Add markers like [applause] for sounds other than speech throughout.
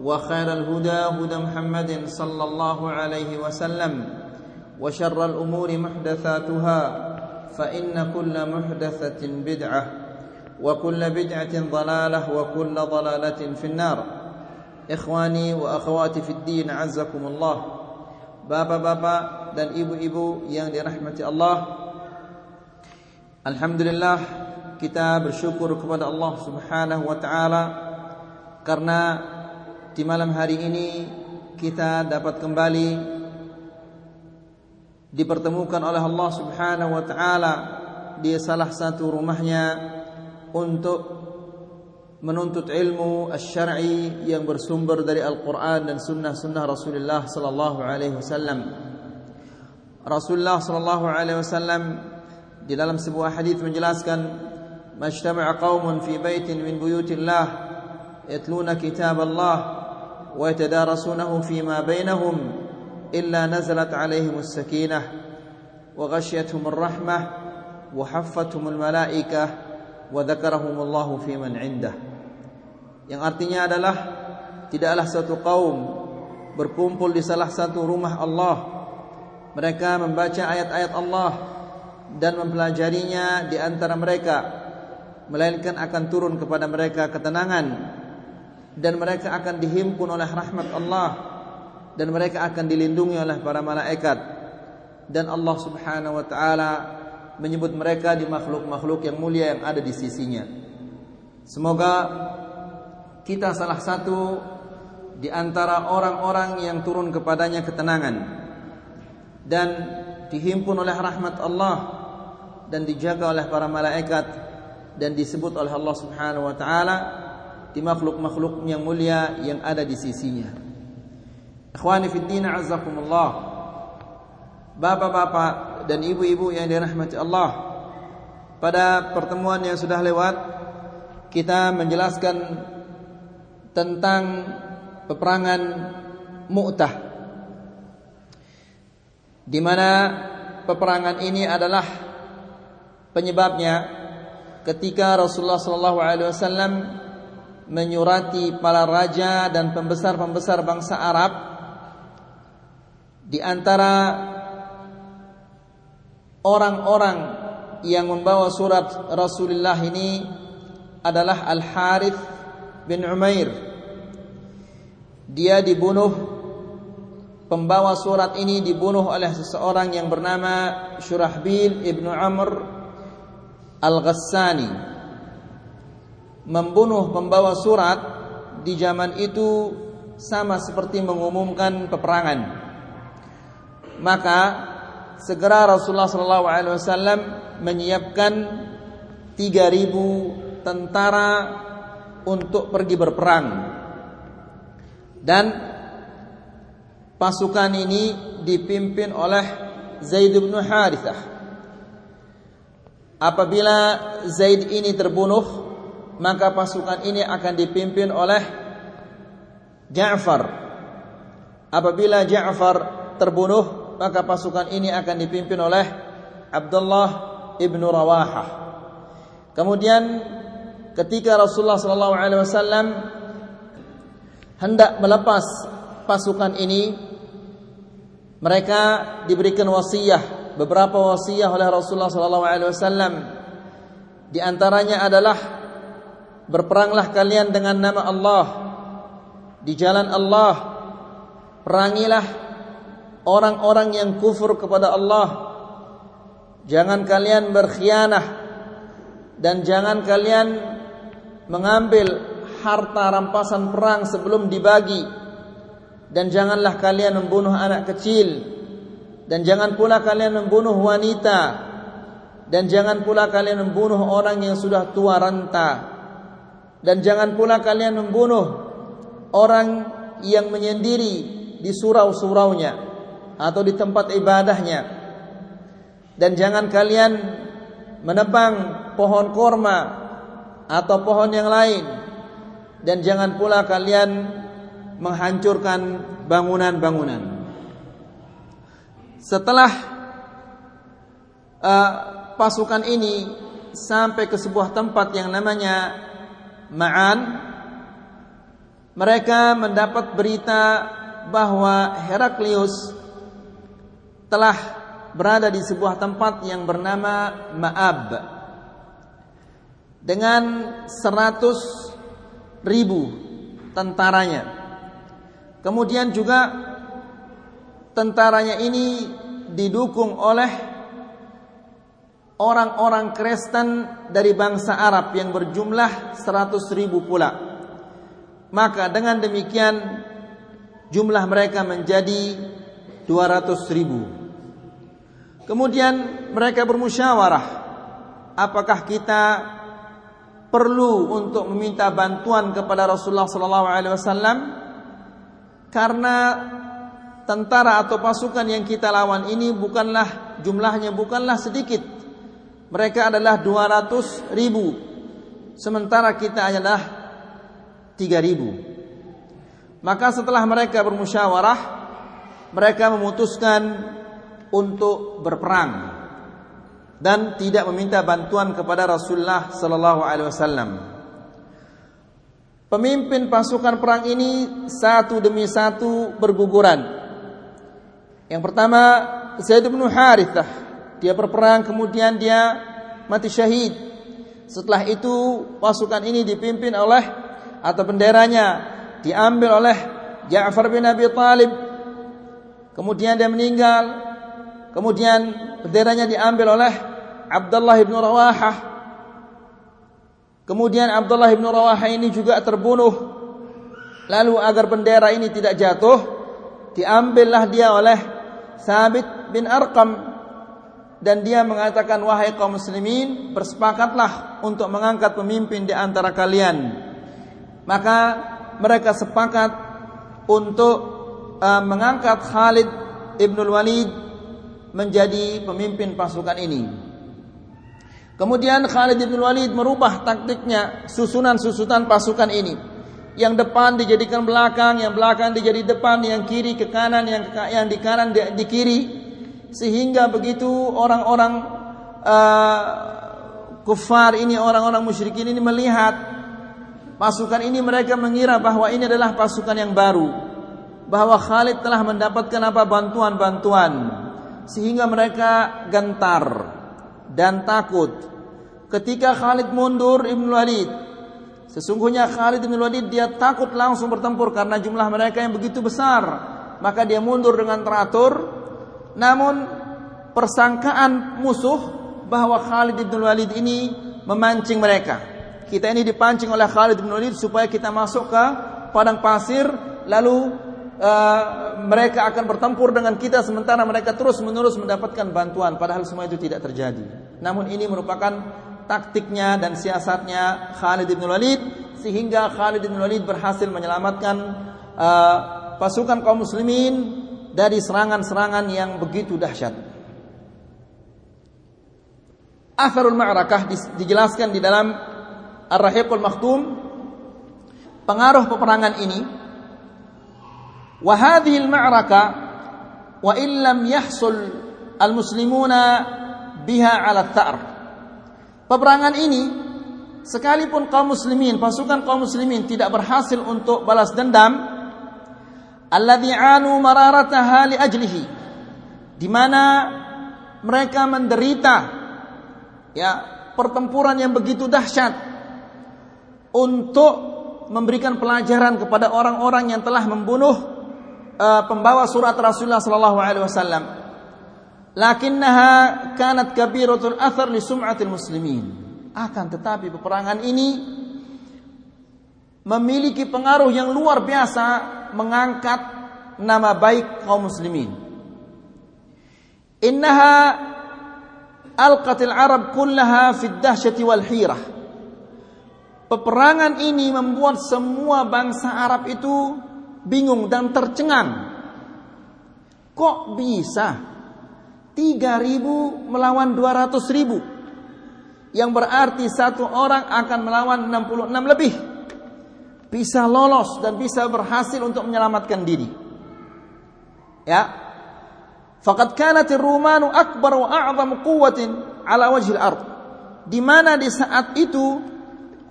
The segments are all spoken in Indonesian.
وخير الهدى هدى محمد صلى الله عليه وسلم وشر الأمور محدثاتها فإن كل محدثة بدعة وكل بدعة ضلالة وكل ضلالة في النار. إخواني وأخواتي في الدين عزكم الله Bapak-bapak dan ibu-ibu yang dirahmati Allah. Alhamdulillah kita bersyukur kepada Allah Subhanahu wa taala. Karena di malam hari ini kita dapat kembali dipertemukan oleh Allah Subhanahu wa taala di salah satu rumahnya untuk menuntut ilmu asy-syar'i yang bersumber dari Al-Qur'an dan sunnah-sunnah Rasulullah sallallahu alaihi wasallam. Rasulullah sallallahu alaihi wasallam di dalam sebuah hadis menjelaskan majtama'a qaumun fi baitin min buyutillah yatluna kitab Allah illa nazalat alaihim as-sakinah wa ghashiyatuhum ar-rahmah wa haffathum al-malaikah wa dzakarahum Allah fi man 'indah yang artinya adalah tidaklah satu kaum berkumpul di salah satu rumah Allah. Mereka membaca ayat-ayat Allah dan mempelajarinya di antara mereka melainkan akan turun kepada mereka ketenangan dan mereka akan dihimpun oleh rahmat Allah. Dan mereka akan dilindungi oleh para malaikat. Dan Allah Subhanahu wa taala menyebut mereka di makhluk-makhluk yang mulia yang ada di sisinya. Semoga kita salah satu di antara orang-orang yang turun kepadanya ketenangan. Dan dihimpun oleh rahmat Allah. Dan dijaga oleh para malaikat. Dan disebut oleh Allah Subhanahu wa taala di makhluk-makhluk yang mulia yang ada di sisinya. Ikhwani fi din azzakumullah. Bapak-bapak dan ibu-ibu yang dirahmati Allah. Pada pertemuan yang sudah lewat kita menjelaskan tentang peperangan Mu'tah. Di mana peperangan ini adalah penyebabnya ketika Rasulullah sallallahu alaihi wasallam menyurati para raja dan pembesar-pembesar bangsa Arab di antara orang-orang yang membawa surat Rasulullah ini adalah Al Harith bin Umair. Dia dibunuh pembawa surat ini dibunuh oleh seseorang yang bernama Shurahbil ibnu Amr Al-Ghassani membunuh pembawa surat di zaman itu sama seperti mengumumkan peperangan. Maka segera Rasulullah sallallahu alaihi wasallam menyiapkan 3000 tentara untuk pergi berperang. Dan pasukan ini dipimpin oleh Zaid bin Harithah. Apabila Zaid ini terbunuh, maka pasukan ini akan dipimpin oleh Ja'far. Apabila Ja'far terbunuh, maka pasukan ini akan dipimpin oleh Abdullah ibnu Rawahah. Kemudian ketika Rasulullah sallallahu alaihi wasallam hendak melepas pasukan ini mereka diberikan wasiat beberapa wasiat oleh Rasulullah sallallahu alaihi wasallam di antaranya adalah berperanglah kalian dengan nama Allah. Di jalan Allah perangilah orang-orang yang kufur kepada Allah. Jangan kalian berkhianah dan jangan kalian mengambil harta rampasan perang sebelum dibagi. Dan janganlah kalian membunuh anak kecil. Dan jangan pula kalian membunuh wanita. Dan jangan pula kalian membunuh orang yang sudah tua renta dan jangan pula kalian membunuh orang yang menyendiri di surau-suraunya atau di tempat ibadahnya. Dan jangan kalian menebang pohon korma atau pohon yang lain. Dan jangan pula kalian menghancurkan bangunan-bangunan. Setelah uh, pasukan ini sampai ke sebuah tempat yang namanya Ma'an mereka mendapat berita bahwa Heraklius telah berada di sebuah tempat yang bernama Ma'ab dengan seratus ribu tentaranya. Kemudian juga tentaranya ini didukung oleh orang-orang Kristen dari bangsa Arab yang berjumlah seratus ribu pula. Maka dengan demikian jumlah mereka menjadi 200 ribu. Kemudian mereka bermusyawarah, apakah kita perlu untuk meminta bantuan kepada Rasulullah wasallam karena tentara atau pasukan yang kita lawan ini bukanlah jumlahnya bukanlah sedikit. Mereka adalah 200 ribu. Sementara kita adalah 3000 maka setelah mereka bermusyawarah mereka memutuskan untuk berperang dan tidak meminta bantuan kepada Rasulullah sallallahu alaihi wasallam. Pemimpin pasukan perang ini satu demi satu berguguran. Yang pertama Zaid bin Harithah dia berperang kemudian dia mati syahid. Setelah itu pasukan ini dipimpin oleh atau benderanya diambil oleh Ja'far bin Abi Talib. Kemudian dia meninggal. Kemudian benderanya diambil oleh Abdullah bin Rawahah. Kemudian Abdullah bin Rawahah ini juga terbunuh. Lalu agar bendera ini tidak jatuh diambillah dia oleh Sabit bin Arqam dan dia mengatakan wahai kaum muslimin bersepakatlah untuk mengangkat pemimpin di antara kalian maka mereka sepakat untuk uh, mengangkat Khalid ibnul Walid menjadi pemimpin pasukan ini. Kemudian Khalid ibn Walid merubah taktiknya, susunan-susunan pasukan ini. Yang depan dijadikan belakang, yang belakang dijadi depan, yang kiri ke kanan, yang ke, yang di kanan di, di kiri, sehingga begitu orang-orang uh, kufar ini, orang-orang musyrikin ini melihat Pasukan ini mereka mengira bahwa ini adalah pasukan yang baru. Bahwa Khalid telah mendapatkan apa bantuan-bantuan. Sehingga mereka gentar dan takut. Ketika Khalid mundur Ibn Walid. Sesungguhnya Khalid Ibn Walid dia takut langsung bertempur karena jumlah mereka yang begitu besar. Maka dia mundur dengan teratur. Namun persangkaan musuh bahwa Khalid Ibn Walid ini memancing mereka kita ini dipancing oleh Khalid bin Walid supaya kita masuk ke padang pasir lalu uh, mereka akan bertempur dengan kita sementara mereka terus-menerus mendapatkan bantuan padahal semua itu tidak terjadi. Namun ini merupakan taktiknya dan siasatnya Khalid bin Walid sehingga Khalid bin Walid berhasil menyelamatkan uh, pasukan kaum muslimin dari serangan-serangan yang begitu dahsyat. Atharul Ma'rakah dijelaskan di dalam Ar-Rahiqul Maktum pengaruh peperangan ini wa hadhihi al-ma'raka wa illam yahsul al-muslimuna biha 'ala thar. Peperangan ini sekalipun kaum muslimin, pasukan kaum muslimin tidak berhasil untuk balas dendam, alladzi 'anu mararataha li ajlihi. Di mana mereka menderita ya pertempuran yang begitu dahsyat untuk memberikan pelajaran kepada orang-orang yang telah membunuh uh, pembawa surat Rasulullah sallallahu alaihi wasallam. Lakinnaha kanat kabiratul athar li sum'atil muslimin. Akan tetapi peperangan ini memiliki pengaruh yang luar biasa mengangkat nama baik kaum muslimin. Innaha alqatil arab kullaha fid dahsyati wal hirah. Peperangan ini membuat semua bangsa Arab itu bingung dan tercengang. Kok bisa 3000 melawan 200 ribu? Yang berarti satu orang akan melawan 66 lebih. Bisa lolos dan bisa berhasil untuk menyelamatkan diri. Ya. Faqad kanat ar-Rumanu akbar wa a'zam quwwatin ala wajhil ard. Di mana di saat itu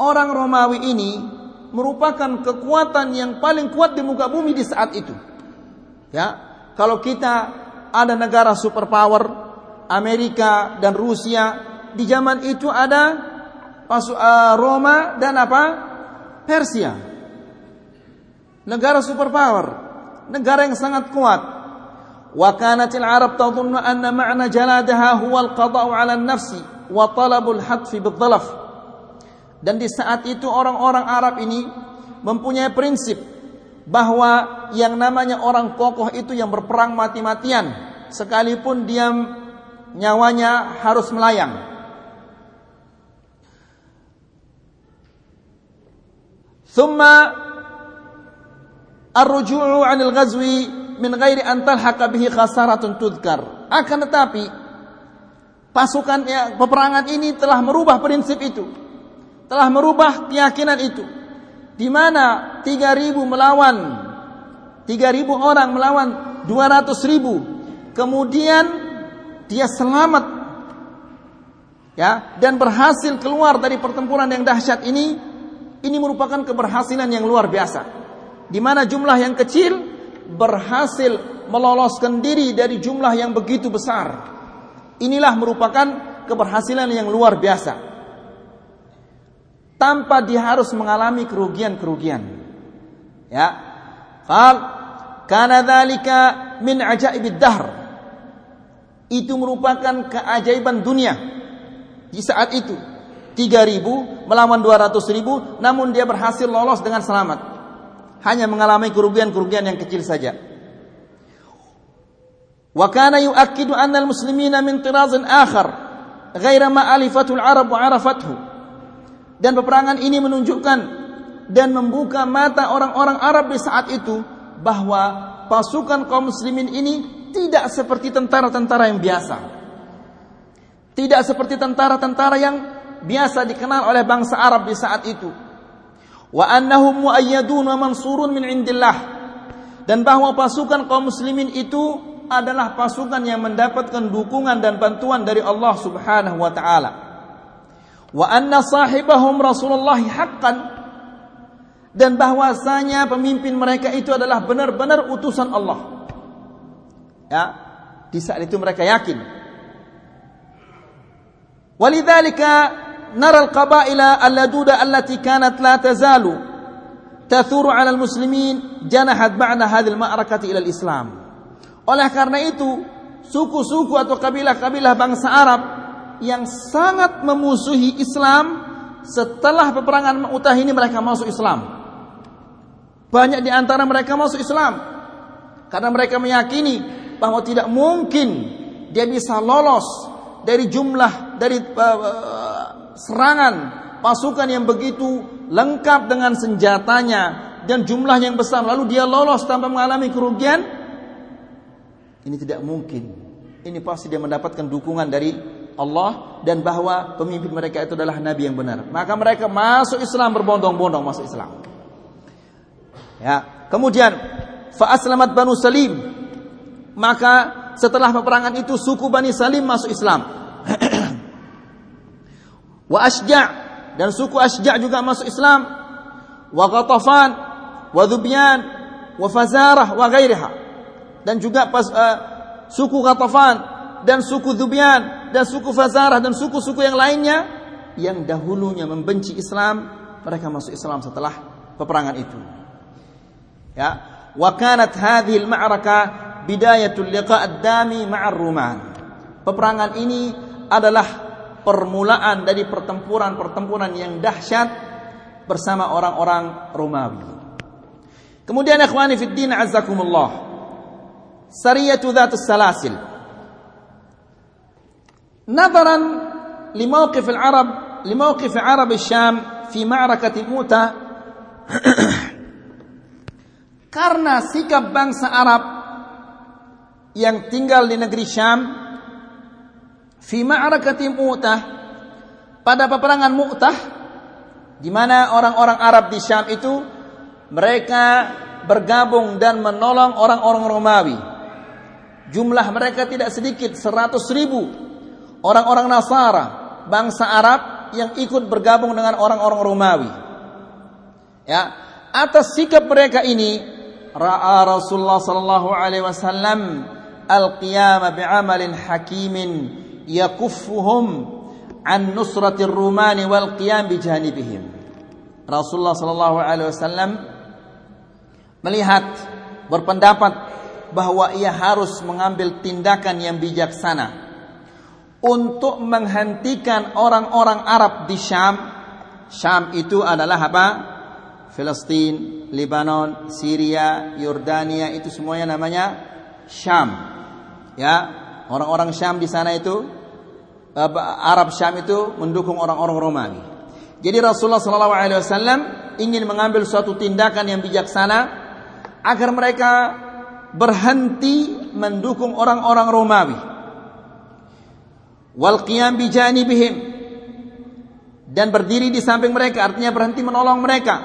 orang Romawi ini merupakan kekuatan yang paling kuat di muka bumi di saat itu. Ya, kalau kita ada negara superpower Amerika dan Rusia di zaman itu ada uh, Roma dan apa? Persia. Negara superpower, negara yang sangat kuat. Wa kanatil Arab tadhunnu anna ma'na jaladaha huwa al-qada'u 'ala an-nafsi wa talabul hadfi bid-dhalaf. Dan di saat itu orang-orang Arab ini mempunyai prinsip bahwa yang namanya orang kokoh itu yang berperang mati-matian sekalipun dia nyawanya harus melayang. Thumma ar-ruju'u 'anil ghazwi min ghairi an talhaqa bihi khasaratun tudkar. Akan tetapi pasukan ya, peperangan ini telah merubah prinsip itu telah merubah keyakinan itu. Di mana 3000 melawan 3000 orang melawan 200.000. Kemudian dia selamat ya dan berhasil keluar dari pertempuran yang dahsyat ini ini merupakan keberhasilan yang luar biasa. Di mana jumlah yang kecil berhasil meloloskan diri dari jumlah yang begitu besar. Inilah merupakan keberhasilan yang luar biasa tanpa dia harus mengalami kerugian-kerugian. Ya. Qal kana dzalika min ajaibid dahr. Itu merupakan keajaiban dunia. Di saat itu 3000 melawan 200.000 namun dia berhasil lolos dengan selamat. Hanya mengalami kerugian-kerugian yang kecil saja. Wa kana yu'akkidu anna al-muslimina min tirazin akhar ghaira ma alifatul arab wa arafathu dan peperangan ini menunjukkan dan membuka mata orang-orang Arab di saat itu bahwa pasukan kaum muslimin ini tidak seperti tentara-tentara yang biasa. Tidak seperti tentara-tentara yang biasa dikenal oleh bangsa Arab di saat itu. Wa annahum muayyadun wa mansurun min indillah. Dan bahwa pasukan kaum muslimin itu adalah pasukan yang mendapatkan dukungan dan bantuan dari Allah Subhanahu wa taala wa anna sahibahum Rasulullah haqqan dan bahwasanya pemimpin mereka itu adalah benar-benar utusan Allah. Ya, di saat itu mereka yakin. Walidzalika nara al-qabaila al-laduda allati kanat la tazalu tathuru 'ala al-muslimin janahat ba'da hadhihi al-ma'rakati ila al-islam. Oleh karena itu, suku-suku atau kabilah-kabilah bangsa Arab yang sangat memusuhi Islam setelah peperangan Mu'tah ini mereka masuk Islam. Banyak di antara mereka masuk Islam karena mereka meyakini bahwa tidak mungkin dia bisa lolos dari jumlah dari uh, serangan pasukan yang begitu lengkap dengan senjatanya dan jumlah yang besar lalu dia lolos tanpa mengalami kerugian ini tidak mungkin ini pasti dia mendapatkan dukungan dari Allah dan bahwa pemimpin mereka itu adalah nabi yang benar. Maka mereka masuk Islam berbondong-bondong masuk Islam. Ya, kemudian fa aslamat Banu Salim. Maka setelah peperangan itu suku Bani Salim masuk Islam. [clears throat] Wa Asja' dan suku Asja' juga masuk Islam. Wa Ghatafan, wa Dhubyan, wa Fazarah wa ghairiha. Dan juga pas, uh, suku Ghatafan dan suku Dhubyan dan suku Fazarah dan suku-suku yang lainnya yang dahulunya membenci Islam, mereka masuk Islam setelah peperangan itu. Ya, wa kanat hadhihi al-ma'raka bidayatul liqa' ad-dami ma'ar Ruman. Peperangan ini adalah permulaan dari pertempuran-pertempuran yang dahsyat bersama orang-orang Romawi. Kemudian ikhwani fid din azzakumullah. Sariyatu Dhatus Salasil. نظرا لموقف العرب لموقف عرب الشام في معركة موتى karena sikap bangsa Arab yang tinggal di negeri Syam fi ma'rakati Mu'tah pada peperangan Mu'tah di mana orang-orang Arab di Syam itu mereka bergabung dan menolong orang-orang Romawi. Jumlah mereka tidak sedikit, seratus ribu orang-orang Nasara, bangsa Arab yang ikut bergabung dengan orang-orang Romawi. Ya, atas sikap mereka ini ra'a Rasulullah sallallahu alaihi wasallam al-qiyam bi'amalin hakimin yakuffuhum an nusratir rumani wal qiyam bijanibihim. Rasulullah sallallahu alaihi wasallam melihat berpendapat bahwa ia harus mengambil tindakan yang bijaksana untuk menghentikan orang-orang Arab di Syam. Syam itu adalah apa? Palestina, Lebanon, Syria, Yordania itu semuanya namanya Syam. Ya, Orang-orang Syam di sana itu Arab Syam itu mendukung orang-orang Romawi. Jadi Rasulullah Shallallahu Alaihi Wasallam ingin mengambil suatu tindakan yang bijaksana agar mereka berhenti mendukung orang-orang Romawi. Wal qiyam bim dan berdiri di samping mereka artinya berhenti menolong mereka.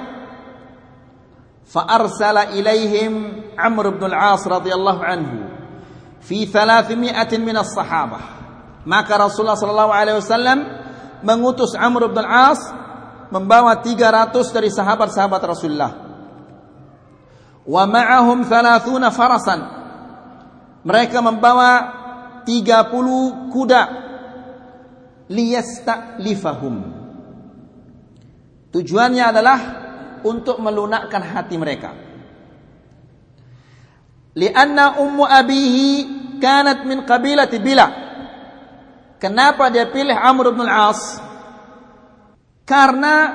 Fa arsala ilaihim Amr bin Al-As radhiyallahu anhu fi 300 min as-sahabah. Maka Rasulullah sallallahu alaihi wasallam mengutus Amr bin Al-As membawa 300 dari sahabat-sahabat Rasulullah. Wa ma'ahum 30 farasan. Mereka membawa 30 kuda liyasta'lifahum. Tujuannya adalah untuk melunakkan hati mereka. Lianna ummu abihi kanat min qabilati Bila. Kenapa dia pilih Amr bin Al-As? Karena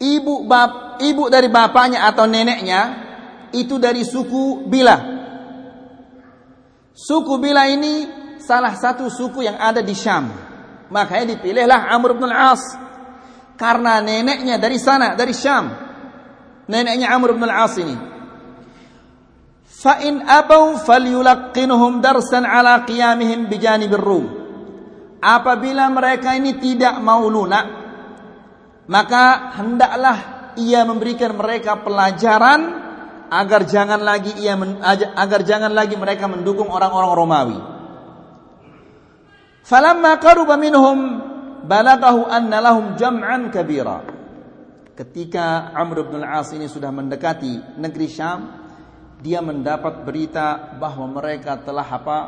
ibu bap, ibu dari bapaknya atau neneknya itu dari suku Bila. Suku Bila ini salah satu suku yang ada di Syam. Makanya dipilihlah Amr bin Al-As karena neneknya dari sana dari Syam neneknya Amr bin Al-As ini in abau falyulaqqinuhum darsan ala qiyamihim bijanibir rum apabila mereka ini tidak mau lunak maka hendaklah ia memberikan mereka pelajaran agar jangan lagi ia men, agar jangan lagi mereka mendukung orang-orang Romawi falamma qaruba minhum balaghahu anna lahum jam'an kabira. Ketika Amr bin Al-As ini sudah mendekati negeri Syam, dia mendapat berita bahwa mereka telah apa?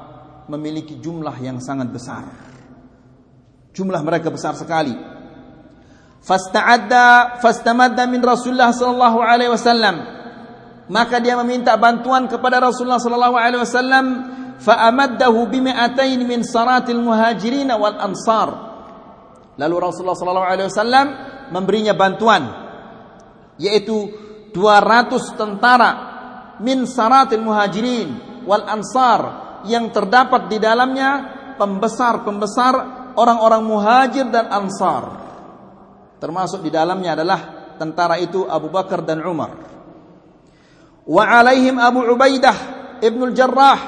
memiliki jumlah yang sangat besar. Jumlah mereka besar sekali. Fasta'adda fastamadda min Rasulullah sallallahu alaihi wasallam. Maka dia meminta bantuan kepada Rasulullah sallallahu alaihi wasallam fa amaddahu bimi'atain min saratil muhajirin wal ansar Lalu Rasulullah sallallahu alaihi wasallam memberinya bantuan yaitu 200 tentara min saratil muhajirin wal ansar yang terdapat di dalamnya pembesar-pembesar orang-orang muhajir dan ansar. Termasuk di dalamnya adalah tentara itu Abu Bakar dan Umar. Wa alaihim Abu Ubaidah Ibnul Jarrah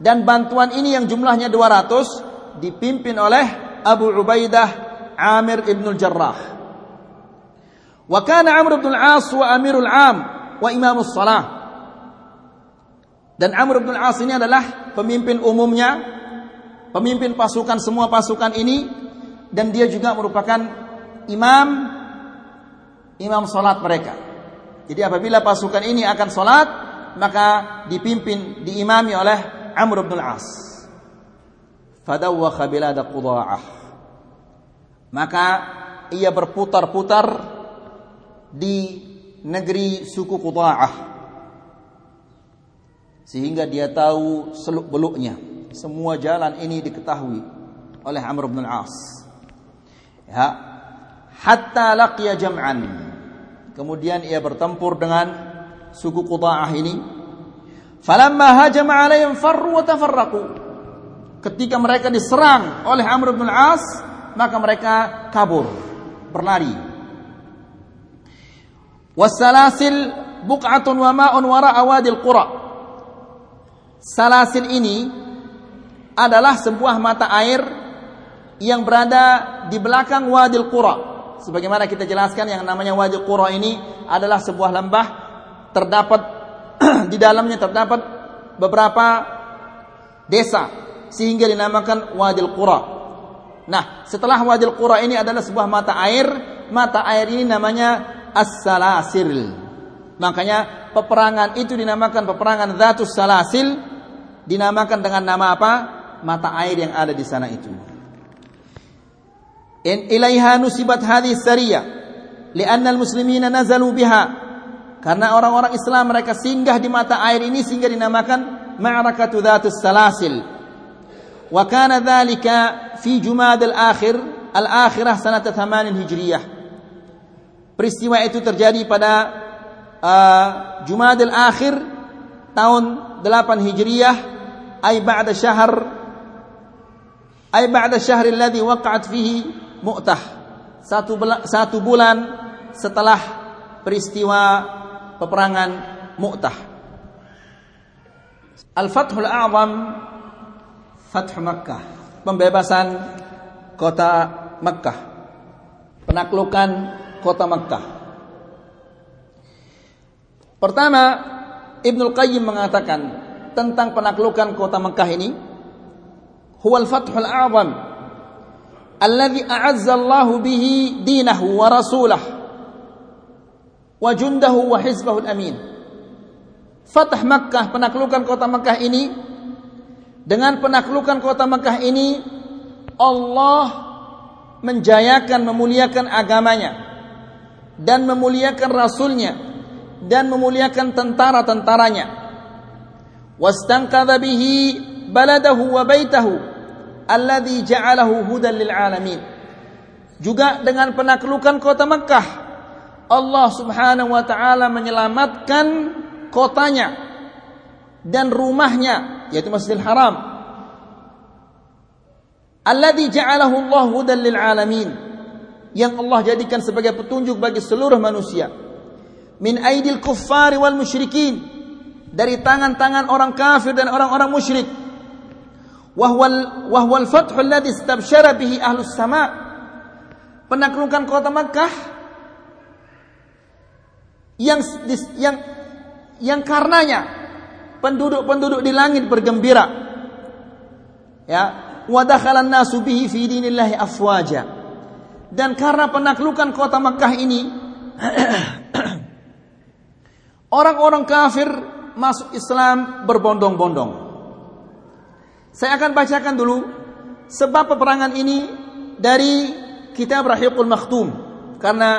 dan bantuan ini yang jumlahnya 200 dipimpin oleh Abu Ubaidah Amir ibn al-Jarrah. Wa kana Amr ibn al-As wa Amirul Am wa Imamus Salah. Dan Amr ibn al-As ini adalah pemimpin umumnya, pemimpin pasukan semua pasukan ini dan dia juga merupakan imam imam salat mereka. Jadi apabila pasukan ini akan salat, maka dipimpin diimami oleh Amr bin Al-As. Fadawwakha bilad Qudha'ah. Maka ia berputar-putar di negeri suku Qudha'ah. Sehingga dia tahu seluk-beluknya. Semua jalan ini diketahui oleh Amr bin Al-As. Ya. Hatta laqiya jam'an. Kemudian ia bertempur dengan suku Qudha'ah ini. Falamma hajama alaihim farru wa tafarraqu. Ketika mereka diserang oleh Amr bin Al-As, maka mereka kabur, berlari. Wasalasil buq'atun wa ma'un wara'a wadil qura. Salasil ini adalah sebuah mata air yang berada di belakang Wadil Qura. Sebagaimana kita jelaskan yang namanya Wadil Qura ini adalah sebuah lembah terdapat [clears throat] di dalamnya terdapat beberapa desa sehingga dinamakan Wadil Qura. Nah, setelah Wadil Qura ini adalah sebuah mata air, mata air ini namanya As-Salasil. Makanya peperangan itu dinamakan peperangan Zatus Salasil dinamakan dengan nama apa? Mata air yang ada di sana itu. In ilaiha nusibat hadhihi sariyah lianna al-muslimina nazalu biha karena orang-orang Islam mereka singgah di mata air ini sehingga dinamakan ma'rakatu dhatus salasil wa kana dhalika fi jumad al-akhir al-akhirah sanata 8 hijriyah peristiwa itu terjadi pada uh, Jumad al-akhir tahun 8 hijriyah ay ba'da syahr ay ba'da syahr alladhi waqa'at fihi Mu'tah satu satu bulan setelah peristiwa peperangan Mu'tah. Al-Fathul A'zam Fath Makkah, pembebasan kota Makkah. Penaklukan kota Makkah. Pertama, Ibnul Qayyim mengatakan tentang penaklukan kota Makkah ini, huwal fathul a'zam alladhi a'azza Allah bihi dinahu wa rasulah wa jundahu wa hizbahu al-amin. Fatah Makkah, penaklukan kota Makkah ini dengan penaklukan kota Makkah ini Allah menjayakan memuliakan agamanya dan memuliakan rasulnya dan memuliakan tentara-tentaranya wastankadha bihi baladahu wa baitahu alladhi ja'alahu hudan lil alamin. Juga dengan penaklukan kota Mekah, Allah Subhanahu wa taala menyelamatkan kotanya dan rumahnya yaitu Masjidil Haram. Alladhi ja'alahu Allah hudan lil alamin. Yang Allah jadikan sebagai petunjuk bagi seluruh manusia. Min aidil kuffari wal musyrikin. Dari tangan-tangan orang kafir dan orang-orang musyrik. Wahwal wahwal fathu alladhi istabsyara bihi ahlus sama. Penaklukan kota Makkah. Yang yang yang karenanya penduduk-penduduk di langit bergembira. Ya. Wa dakhalan nasu bihi fi dinillahi afwaja dan karena penaklukan kota Makkah ini [clears throat] orang-orang kafir masuk Islam berbondong-bondong. Saya akan bacakan dulu sebab peperangan ini dari kitab Rahiqul Maktum. Karena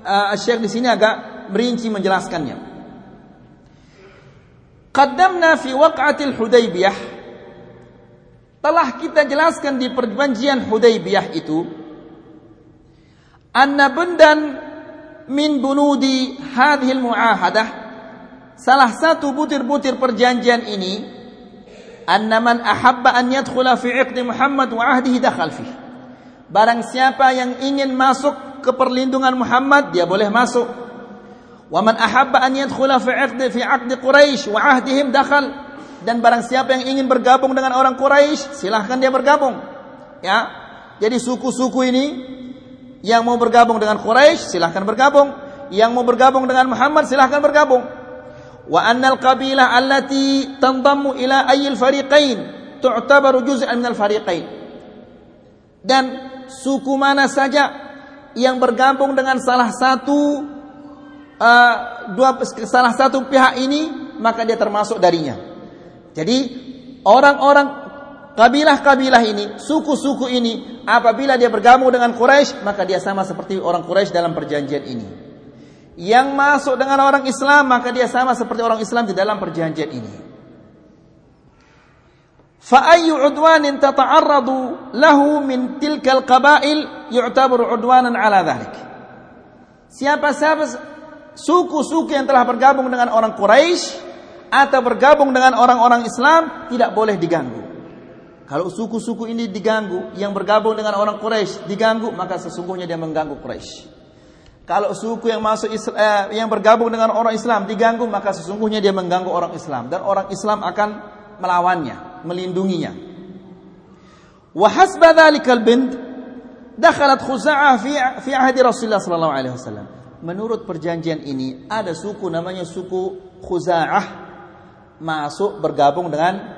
uh, Syekh di sini agak merinci menjelaskannya. Qaddamna fi waq'atil Hudaybiyah. Telah kita jelaskan di perjanjian Hudaybiyah itu anna bundan min bunudi hadhil muahadah salah satu butir-butir perjanjian ini anna man ahabba an yadkhula fi 'iqdi Muhammad wa 'ahdihi dakhal fi. Barang siapa yang ingin masuk ke perlindungan Muhammad, dia boleh masuk. Wa man ahabba an yadkhula fi 'iqdi fi 'aqdi Quraisy wa 'ahdihim dakhal. Dan barang siapa yang ingin bergabung dengan orang Quraisy, silahkan dia bergabung. Ya. Jadi suku-suku ini yang mau bergabung dengan Quraisy, silahkan bergabung. Yang mau bergabung dengan Muhammad, silahkan bergabung wa anna al-qabilah allati tandamu ila ayil fariqain tu'tabaru juz'an min al-fariqain dan suku mana saja yang bergabung dengan salah satu uh, dua salah satu pihak ini maka dia termasuk darinya. Jadi orang-orang kabilah-kabilah ini, suku-suku ini apabila dia bergabung dengan Quraisy maka dia sama seperti orang Quraisy dalam perjanjian ini. Yang masuk dengan orang Islam maka dia sama seperti orang Islam di dalam perjanjian ini. فأي عدوان تتعرض له من تلك القبائل يعتبر عدوانا على ذلك siapa-siapa suku-suku yang telah bergabung dengan orang Quraisy atau bergabung dengan orang-orang Islam tidak boleh diganggu. kalau suku-suku ini diganggu, yang bergabung dengan orang Quraisy diganggu, maka sesungguhnya dia mengganggu Quraisy. Kalau suku yang masuk Islam, eh, yang bergabung dengan orang Islam diganggu, maka sesungguhnya dia mengganggu orang Islam dan orang Islam akan melawannya, melindunginya. Wa hasba dzalikal bint dakhalat Khuza'ah fi fi ahdi Rasulullah sallallahu alaihi wasallam. Menurut perjanjian ini ada suku namanya suku Khuza'ah masuk bergabung dengan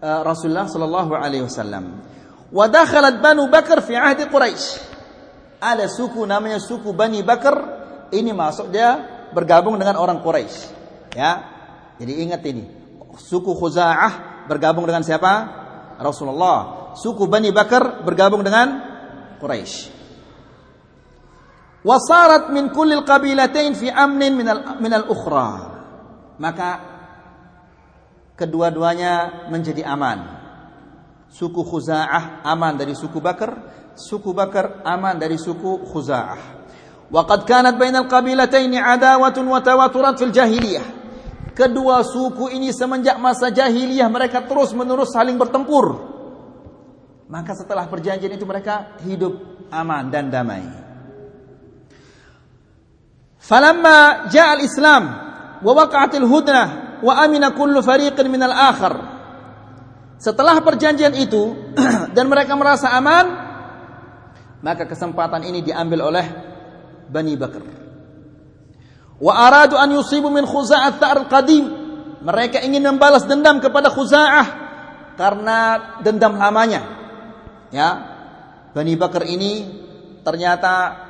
Rasulullah sallallahu alaihi wasallam. Wa dakhalat Banu Bakar fi ahdi Quraisy. Ada suku namanya suku Bani Bakar ini masuk dia bergabung dengan orang Quraisy. Ya. Jadi ingat ini. Suku Khuza'ah bergabung dengan siapa? Rasulullah. Suku Bani Bakar bergabung dengan Quraisy. Wasarat min kulli qabilatain fi amnin min al-ukhra. Maka kedua-duanya menjadi aman. Suku Khuza'ah aman dari suku Bakar, suku Bakar aman dari suku Khuza'ah. Wa qad kanat bainal qabilatain adawatun wa tawaturat fil jahiliyah. Kedua suku ini semenjak masa jahiliyah mereka terus-menerus saling bertempur. Maka setelah perjanjian itu mereka hidup aman dan damai. Falamma ja'a al-Islam wa waqa'atil hudnah wa amina kullu fariqin minal akhar. Setelah perjanjian itu [clears throat] dan mereka merasa aman, maka kesempatan ini diambil oleh Bani Bakar. Wa aradu an yusibu min Khuza'ah Tha'ar qadim. Mereka ingin membalas dendam kepada Khuza'ah karena dendam lamanya. Ya Bani Bakar ini ternyata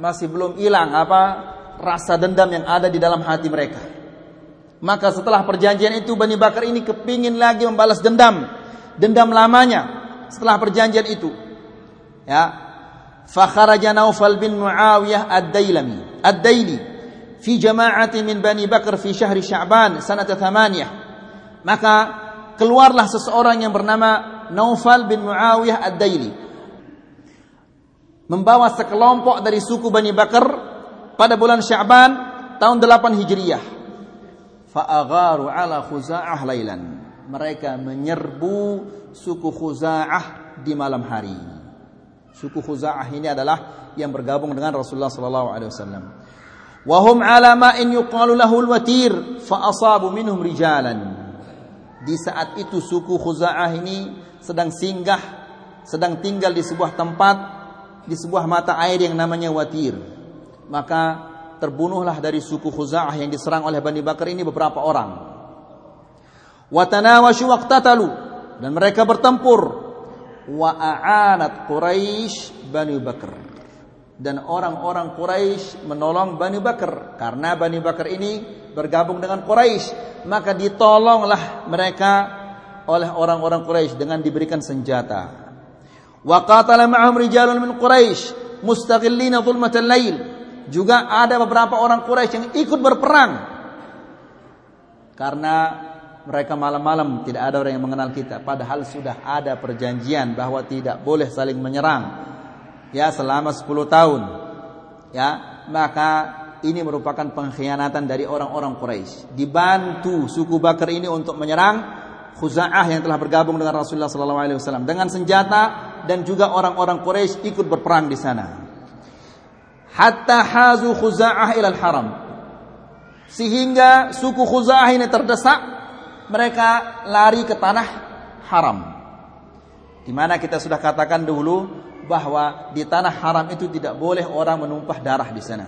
masih belum hilang apa rasa dendam yang ada di dalam hati mereka maka setelah perjanjian itu Bani Bakar ini kepingin lagi membalas dendam dendam lamanya setelah perjanjian itu ya fa kharaja Naufal bin Muawiyah ad-Dailami ad-Daili fi jama'ati min Bani Bakar fi syahri Sya'ban sanata thamaniyah. Maka keluarlah seseorang yang bernama Naufal bin Muawiyah Ad-Daili. Membawa sekelompok dari suku Bani Bakar pada bulan Sya'ban tahun 8 Hijriyah. Fa'agharu ala Khuza'ah lailan. Mereka menyerbu suku Khuza'ah di malam hari. Suku Khuza'ah ini adalah yang bergabung dengan Rasulullah sallallahu alaihi wasallam. Wahum ala ma'in yuqalu lahul watir fa asabu minhum rijalan. Di saat itu suku Khuza'ah ini sedang singgah, sedang tinggal di sebuah tempat di sebuah mata air yang namanya Watir. Maka terbunuhlah dari suku Khuza'ah yang diserang oleh Bani Bakar ini beberapa orang. Watanawashu waqtatalu. Dan mereka bertempur. Wa a'anat Quraisy Bani Bakar. Dan orang-orang Quraisy menolong Bani Bakar. Karena Bani Bakar ini bergabung dengan Quraisy maka ditolonglah mereka oleh orang-orang Quraisy dengan diberikan senjata. Wa qatala ma'ahum rijalun min Quraisy mustaghillina dhulmatal lail juga ada beberapa orang Quraisy yang ikut berperang. Karena mereka malam-malam tidak ada orang yang mengenal kita. Padahal sudah ada perjanjian bahwa tidak boleh saling menyerang. Ya selama 10 tahun. Ya maka ini merupakan pengkhianatan dari orang-orang Quraisy dibantu suku Bakar ini untuk menyerang Khuza'ah yang telah bergabung dengan Rasulullah sallallahu alaihi wasallam dengan senjata dan juga orang-orang Quraisy ikut berperang di sana hatta hazu Khuza'ah ila haram sehingga suku Khuza'ah ini terdesak mereka lari ke tanah haram di mana kita sudah katakan dulu bahwa di tanah haram itu tidak boleh orang menumpah darah di sana.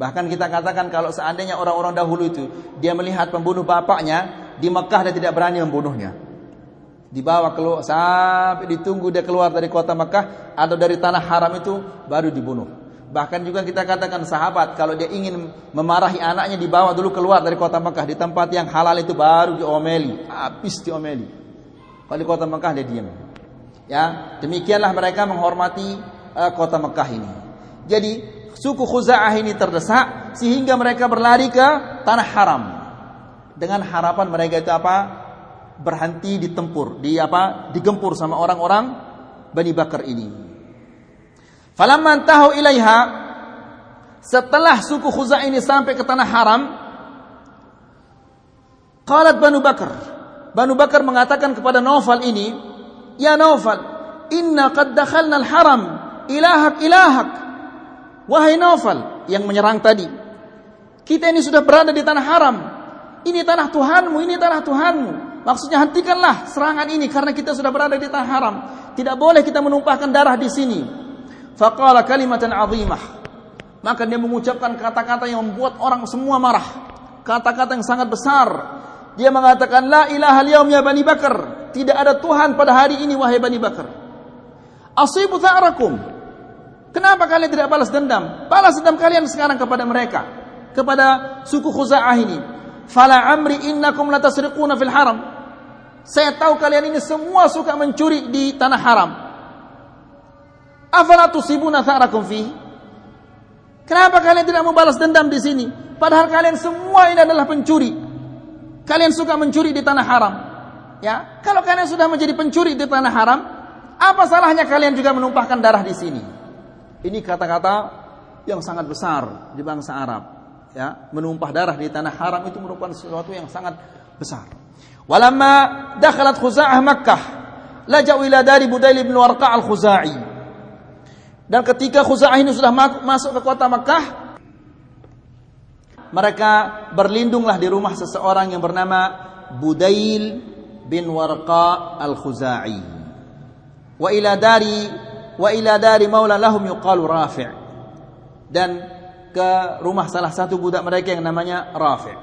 Bahkan kita katakan kalau seandainya orang-orang dahulu itu dia melihat pembunuh bapaknya di Mekah dia tidak berani membunuhnya. Dibawa keluar sampai ditunggu dia keluar dari kota Mekah atau dari tanah haram itu baru dibunuh. Bahkan juga kita katakan sahabat kalau dia ingin memarahi anaknya dibawa dulu keluar dari kota Mekah di tempat yang halal itu baru diomeli, habis diomeli. Kalau di kota Mekah dia diam. Ya, demikianlah mereka menghormati uh, kota Mekah ini. Jadi suku Khuza'ah ini terdesak sehingga mereka berlari ke tanah haram. Dengan harapan mereka itu apa? berhenti ditempur, di apa? digempur sama orang-orang Bani Bakar ini. Falamman tahu ilaiha setelah suku Khuza'ah ini sampai ke tanah haram qalat Banu Bakar Banu Bakar mengatakan kepada Naufal ini ya Naufal inna qad dakhalna al-haram ilahak ilahak wahai Naufal yang menyerang tadi kita ini sudah berada di tanah haram ini tanah Tuhanmu ini tanah Tuhanmu Maksudnya hentikanlah serangan ini karena kita sudah berada di tanah haram. Tidak boleh kita menumpahkan darah di sini. Faqala kalimatan azimah. Maka dia mengucapkan kata-kata yang membuat orang semua marah. Kata-kata yang sangat besar. Dia mengatakan la ilaha liyawm ya Bani Bakar. Tidak ada Tuhan pada hari ini wahai Bani Bakar. Asibu tha'rakum. Kenapa kalian tidak balas dendam? Balas dendam kalian sekarang kepada mereka. Kepada suku Khuza'ah ini. Fala amri innakum fil haram. Saya tahu kalian ini semua suka mencuri di tanah haram. Afala tusibuna tha'rakum? Kenapa kalian tidak membalas dendam di sini? Padahal kalian semua ini adalah pencuri. Kalian suka mencuri di tanah haram. Ya, kalau kalian sudah menjadi pencuri di tanah haram, apa salahnya kalian juga menumpahkan darah di sini? Ini kata-kata yang sangat besar di bangsa Arab ya menumpah darah di tanah haram itu merupakan sesuatu yang sangat besar. Walamma dakhalat Khuza'ah Makkah, laja'u ila dari Budail bin Warqa' al-Khuza'i. Dan ketika Khuza'ah ini sudah masuk ke kota Makkah, mereka berlindunglah di rumah seseorang yang bernama Budail bin Warqa' al-Khuza'i. Wa ila dari wa ila dari maula lahum yuqalu Rafi'. Dan ke rumah salah satu budak mereka yang namanya Rafi.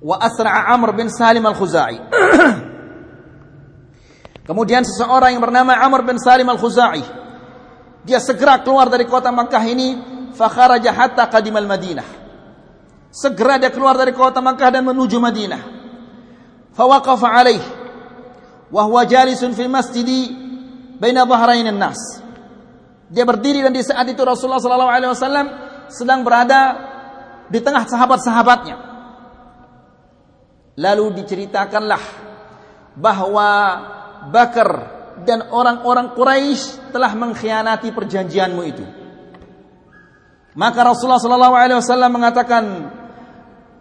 Wa asra'a Amr bin Salim al-Khuzai. [clears throat] Kemudian seseorang yang bernama Amr bin Salim al-Khuzai. Dia segera keluar dari kota Makkah ini, fakharaja hatta qadimal Madinah. Segera dia keluar dari kota Makkah dan menuju Madinah. Fawaqafa alaih wa huwa jalisun fi masjidi baina dhahrain nas dia berdiri dan di saat itu Rasulullah sallallahu alaihi wasallam sedang berada di tengah sahabat-sahabatnya. Lalu diceritakanlah bahwa Bakar dan orang-orang Quraisy telah mengkhianati perjanjianmu itu. Maka Rasulullah sallallahu alaihi wasallam mengatakan,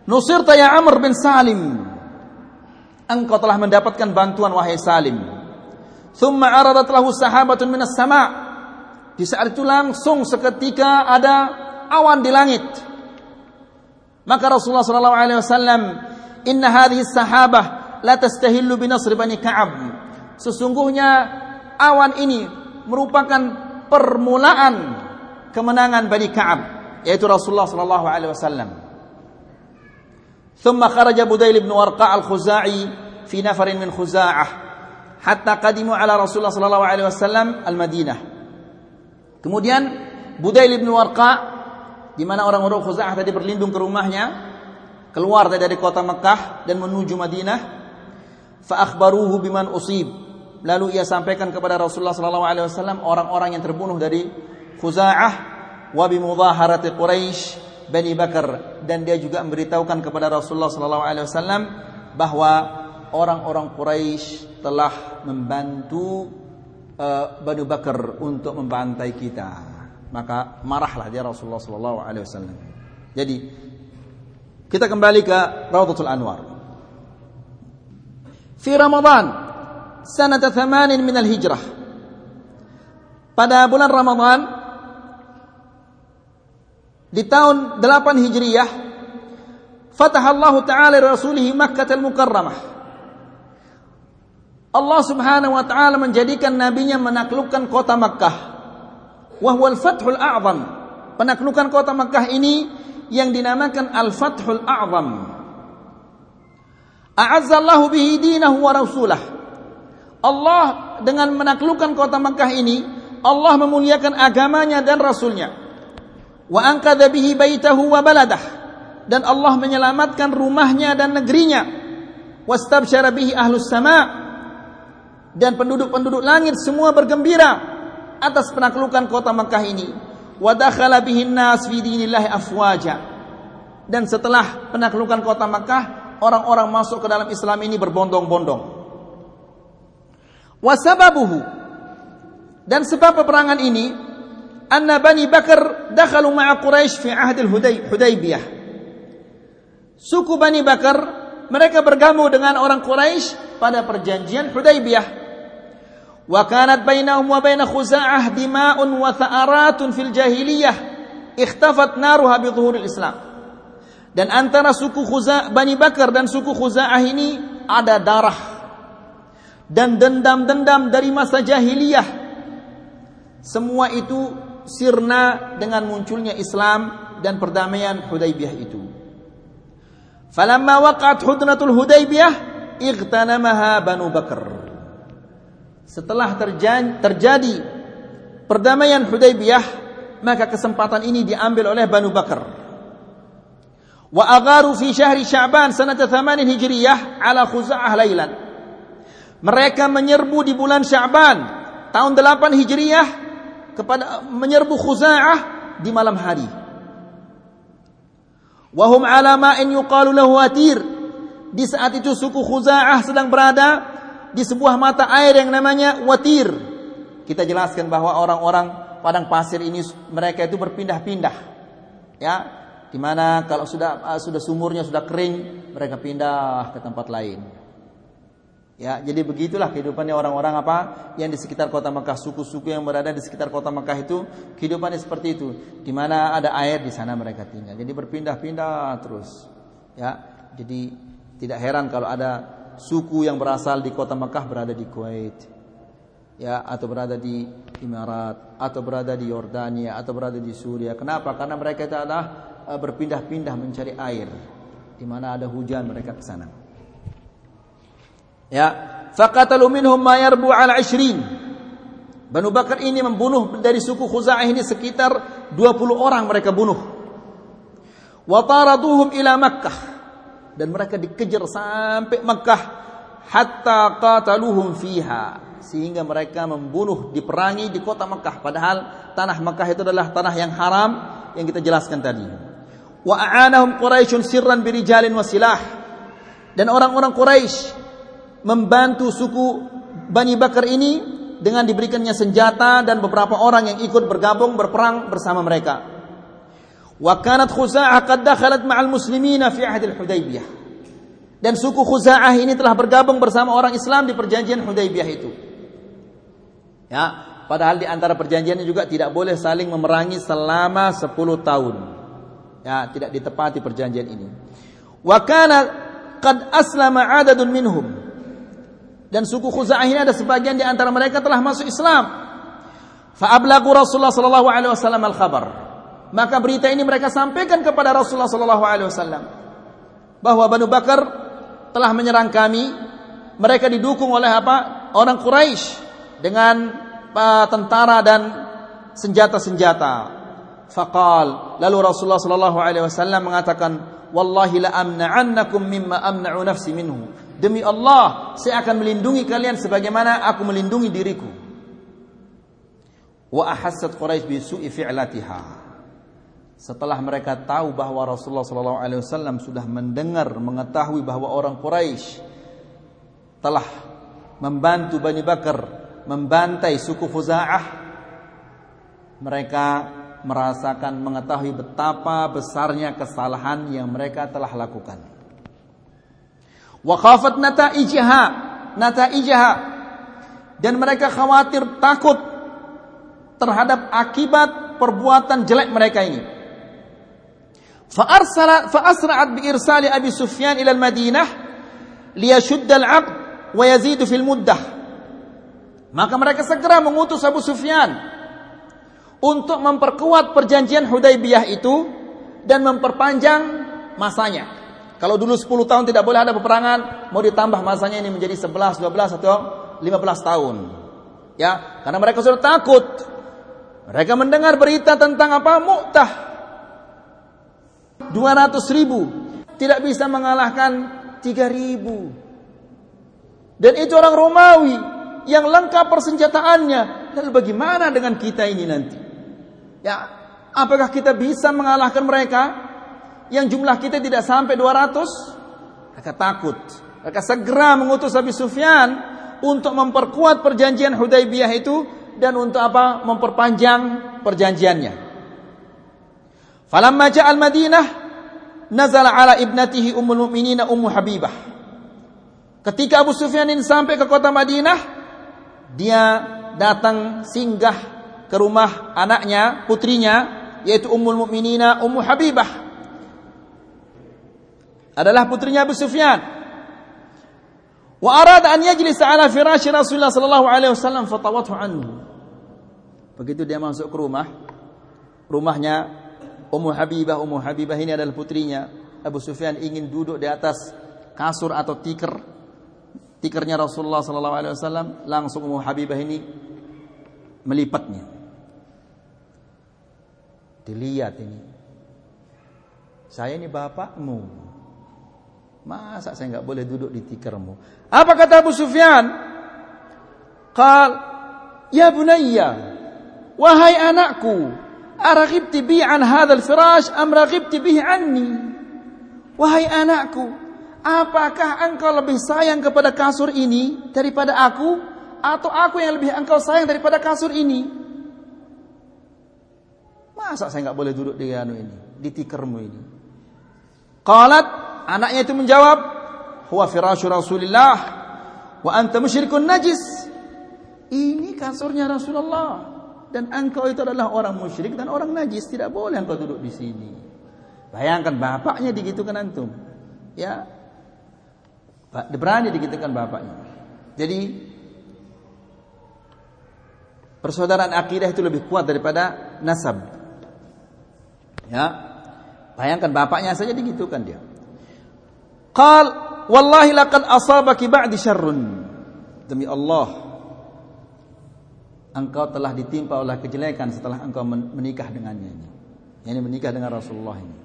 "Nusirta ya Amr bin Salim." Engkau telah mendapatkan bantuan wahai Salim. Thumma aradat lahu sahabatun minas sama' Di saat itu langsung seketika ada awan di langit. Maka Rasulullah sallallahu alaihi wasallam, "Inna hadhihi sahabah la tastahillu bi nasr bani Ka'ab." Sesungguhnya awan ini merupakan permulaan kemenangan Bani Ka'ab, yaitu Rasulullah sallallahu alaihi wasallam. ثم خرج بديل بن ورقاء الخزاعي في نفر من خزاعة حتى قدموا على رسول الله صلى الله عليه وسلم المدينة Kemudian Budail bin Warqa di mana orang-orang Khuza'ah tadi berlindung ke rumahnya, keluar dari kota Mekah dan menuju Madinah. Fa akhbaruhu biman usib. Lalu ia sampaikan kepada Rasulullah sallallahu alaihi wasallam orang-orang yang terbunuh dari Khuza'ah wa bi mudhaharati Quraisy Bani Bakar dan dia juga memberitahukan kepada Rasulullah sallallahu alaihi wasallam bahwa orang-orang Quraisy telah membantu uh, Banu Bakar untuk membantai kita. Maka marahlah dia Rasulullah sallallahu alaihi wasallam. Jadi kita kembali ke Raudhatul Anwar. Fi Ramadan sanata 8 min al-hijrah. Pada bulan Ramadan di tahun 8 Hijriyah fataha Allah Ta'ala Rasulih Makkah al-Mukarramah Allah Subhanahu wa taala menjadikan nabinya menaklukkan kota Makkah. Wa huwal fathul a'zam. Penaklukan kota Makkah ini yang dinamakan Al-Fathul A'zam. A'azzallahu bihi dinahu wa rasulah. Allah dengan menaklukkan kota Mekah ini Allah memuliakan agamanya dan rasulnya. Wa anqadha bihi baitahu wa baladah. Dan Allah menyelamatkan rumahnya dan negerinya. Wastabsyara bihi ahlus sama. Dan penduduk-penduduk langit semua bergembira atas penaklukan kota Mekah ini. Wa dakhala bihi nas fi dinillahi afwaja. Dan setelah penaklukan kota Mekah orang-orang masuk ke dalam Islam ini berbondong-bondong Wasababuhu dan sebab peperangan ini anna Bani Bakar dakhalu ma'a Quraisy fi ahd al-Hudaybiyah. Suku Bani Bakar mereka bergabung dengan orang Quraisy pada perjanjian Hudaybiyah. Wa kanat bainahum wa bain Khuza'ah dima'un wa tha'aratun fil jahiliyah ikhtafat naruha bi dhuhuril Islam. Dan antara suku Khuza'ah Bani Bakar dan suku Khuza'ah ini ada darah dan dendam-dendam dari masa jahiliyah. Semua itu sirna dengan munculnya Islam dan perdamaian Hudaybiyah itu. Falamma waqa'at hudnatul Hudaybiyah igtanamaha Banu Bakar setelah terjadi perdamaian Hudaybiyah maka kesempatan ini diambil oleh Banu Bakar wa agharu fi syahri Sya'ban sanata 8 Hijriyah ala Khuza'ah lailan mereka menyerbu di bulan Sya'ban tahun 8 Hijriah kepada menyerbu Khuza'ah di malam hari. Wahum ala ma'in yuqalu lahu atir. Di saat itu suku Khuza'ah sedang berada di sebuah mata air yang namanya Watir. Kita jelaskan bahwa orang-orang padang pasir ini mereka itu berpindah-pindah. Ya, di mana kalau sudah sudah sumurnya sudah kering, mereka pindah ke tempat lain. Ya, jadi begitulah kehidupannya orang-orang apa yang di sekitar kota Mekah, suku-suku yang berada di sekitar kota Mekah itu kehidupannya seperti itu. Di mana ada air di sana mereka tinggal. Jadi berpindah-pindah terus. Ya, jadi tidak heran kalau ada suku yang berasal di kota Mekah berada di Kuwait. Ya, atau berada di Emirat, atau berada di Yordania, atau berada di Suria. Kenapa? Karena mereka itu adalah eh, berpindah-pindah mencari air. Di mana ada hujan mereka ke sana. Ya, faqatalu minhum ma yarbu ala 20. Banu Bakar ini membunuh dari suku Khuza'ah ini sekitar 20 orang mereka bunuh. Wa taraduhum ila Makkah dan mereka dikejar sampai Makkah hatta qataluhum fiha sehingga mereka membunuh diperangi di kota Makkah padahal tanah Makkah itu adalah tanah yang haram yang kita jelaskan tadi. Wa a'anahum Quraisyun sirran birijalin wasilah dan orang-orang Quraisy membantu suku Bani Bakar ini dengan diberikannya senjata dan beberapa orang yang ikut bergabung berperang bersama mereka. Wa kanat Khuza'ah qad dakhalat ma'al muslimina fi ahd al-Hudaybiyah. Dan suku Khuza'ah ini telah bergabung bersama orang Islam di perjanjian Hudaybiyah itu. Ya, padahal di antara perjanjiannya juga tidak boleh saling memerangi selama 10 tahun. Ya, tidak ditepati perjanjian ini. Wa kana qad aslama 'adadun minhum dan suku Khuza'ah ini ada sebagian di antara mereka telah masuk Islam. Fa'ablagu Rasulullah sallallahu alaihi wasallam al-khabar. Maka berita ini mereka sampaikan kepada Rasulullah sallallahu alaihi wasallam bahwa Banu Bakar telah menyerang kami. Mereka didukung oleh apa? Orang Quraisy dengan tentara dan senjata-senjata. Faqal lalu Rasulullah sallallahu alaihi wasallam mengatakan wallahi la amna'annakum mimma amna'u nafsi minhu Demi Allah, saya akan melindungi kalian sebagaimana aku melindungi diriku. Wa ahassat Quraisy bi su'i fi'latiha. Setelah mereka tahu bahwa Rasulullah sallallahu alaihi wasallam sudah mendengar, mengetahui bahwa orang Quraisy telah membantu Bani Bakar membantai suku Khuza'ah, mereka merasakan mengetahui betapa besarnya kesalahan yang mereka telah lakukan wa khafat nataijaha nataijaha. Dan mereka khawatir takut terhadap akibat perbuatan jelek mereka ini. Fa arsala fa asra'at bi irsali abi sufyan ila madinah liyashudd al 'aqd wa yazid fil muddah. Maka mereka segera mengutus Abu Sufyan untuk memperkuat perjanjian Hudaybiyah itu dan memperpanjang masanya kalau dulu 10 tahun tidak boleh ada peperangan, mau ditambah masanya ini menjadi 11, 12 atau 15 tahun. Ya, karena mereka sudah takut. Mereka mendengar berita tentang apa? Mu'tah. 200 ribu. Tidak bisa mengalahkan 3 ribu. Dan itu orang Romawi yang lengkap persenjataannya. Lalu bagaimana dengan kita ini nanti? Ya, apakah kita bisa mengalahkan mereka yang jumlah kita tidak sampai 200? Mereka takut. Mereka segera mengutus Abi Sufyan untuk memperkuat perjanjian Hudaybiyah itu dan untuk apa? Memperpanjang perjanjiannya. Falamma al Madinah nazala ala ibnatihi ummul mu'minin Ummu Habibah. Ketika Abu Sufyan ini sampai ke kota Madinah, dia datang singgah ke rumah anaknya, putrinya, yaitu Ummul Mukminina Ummu Habibah. Adalah putrinya Abu Sufyan. Wa arada an yajlis ala firasy Rasulullah sallallahu alaihi wasallam fatawathu anhu. Begitu dia masuk ke rumah, rumahnya Ummu Habibah, Ummu Habibah ini adalah putrinya. Abu Sufyan ingin duduk di atas kasur atau tikar tikernya Rasulullah sallallahu alaihi wasallam langsung Ummu Habibah ini melipatnya. Dilihat ini. Saya ini bapakmu. Masa saya enggak boleh duduk di tikermu? Apa kata Abu Sufyan? Qal, "Ya bunayya, wahai anakku, araghibti bi an hadzal firash am raghibti bihi anni?" Wahai anakku, Apakah engkau lebih sayang kepada kasur ini daripada aku atau aku yang lebih engkau sayang daripada kasur ini? Masa saya nggak boleh duduk di anu ini, di tikermu ini? Qalat, anaknya itu menjawab, "Huwa firasyu Rasulillah wa anta musyrikun najis." Ini kasurnya Rasulullah dan engkau itu adalah orang musyrik dan orang najis, tidak boleh engkau duduk di sini. Bayangkan bapaknya digitukan antum. Ya, Berani dikitakan bapaknya. Jadi persaudaraan akidah itu lebih kuat daripada nasab. Ya. Bayangkan bapaknya saja digitukan dia. Qal wallahi laqad asabaki ba'di syarrun. Demi Allah engkau telah ditimpa oleh kejelekan setelah engkau menikah dengannya ini. Yani menikah dengan Rasulullah ini.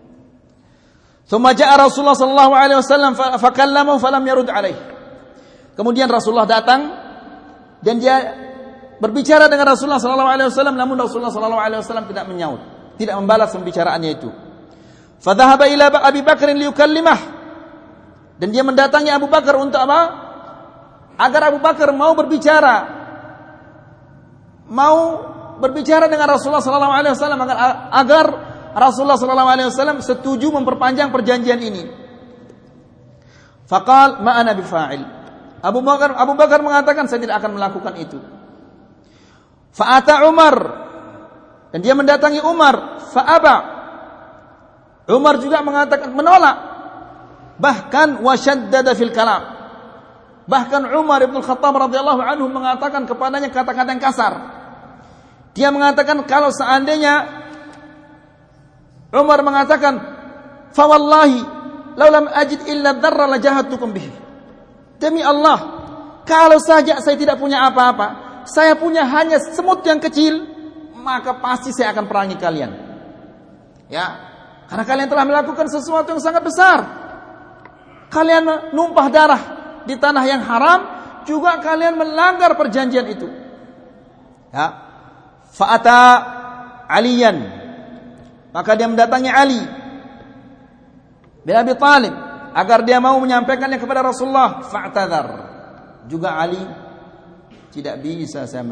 Thumma ja'a Rasulullah sallallahu alaihi wasallam fakallamahu falam yarud alaih. Kemudian Rasulullah datang dan dia berbicara dengan Rasulullah sallallahu alaihi wasallam namun Rasulullah sallallahu alaihi wasallam tidak menyaut, tidak membalas pembicaraannya itu. Fadhahaba ila Abi Bakar liyukallimah. Dan dia mendatangi Abu Bakar untuk apa? Agar Abu Bakar mau berbicara. Mau berbicara dengan Rasulullah sallallahu alaihi wasallam agar, agar Rasulullah sallallahu alaihi wasallam setuju memperpanjang perjanjian ini. Faqal ma ana bifa'il. Abu Bakar Abu Bakar mengatakan saya tidak akan melakukan itu. Fa'ata Umar dan dia mendatangi Umar, fa'aba. Umar juga mengatakan menolak. Bahkan wasyaddada fil kalam. Bahkan Umar bin Khattab radhiyallahu anhu mengatakan kepadanya kata-kata yang kasar. Dia mengatakan kalau seandainya Umar mengatakan, "Fa wallahi law lam ajid illa dzarra la jahatukum bihi." Demi Allah, kalau saja saya tidak punya apa-apa, saya punya hanya semut yang kecil, maka pasti saya akan perangi kalian. Ya, karena kalian telah melakukan sesuatu yang sangat besar. Kalian numpah darah di tanah yang haram, juga kalian melanggar perjanjian itu. Ya. Fa'ata aliyan maka dia mendatangi Ali bin Abi Talib agar dia mau menyampaikannya kepada Rasulullah. Fa'tadhar. Juga Ali tidak bisa saya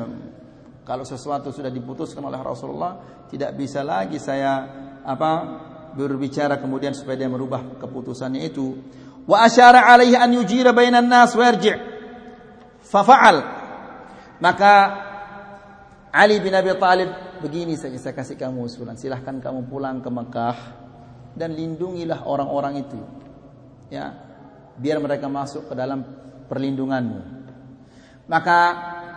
kalau sesuatu sudah diputuskan oleh Rasulullah tidak bisa lagi saya apa berbicara kemudian supaya dia merubah keputusannya itu. Alaihi an yujira bainan nas wa yarji'. Fafa'al. Maka Ali bin Abi Talib begini saja saya kasih kamu usulan. Silahkan kamu pulang ke Mekah dan lindungilah orang-orang itu. Ya, biar mereka masuk ke dalam perlindunganmu. Maka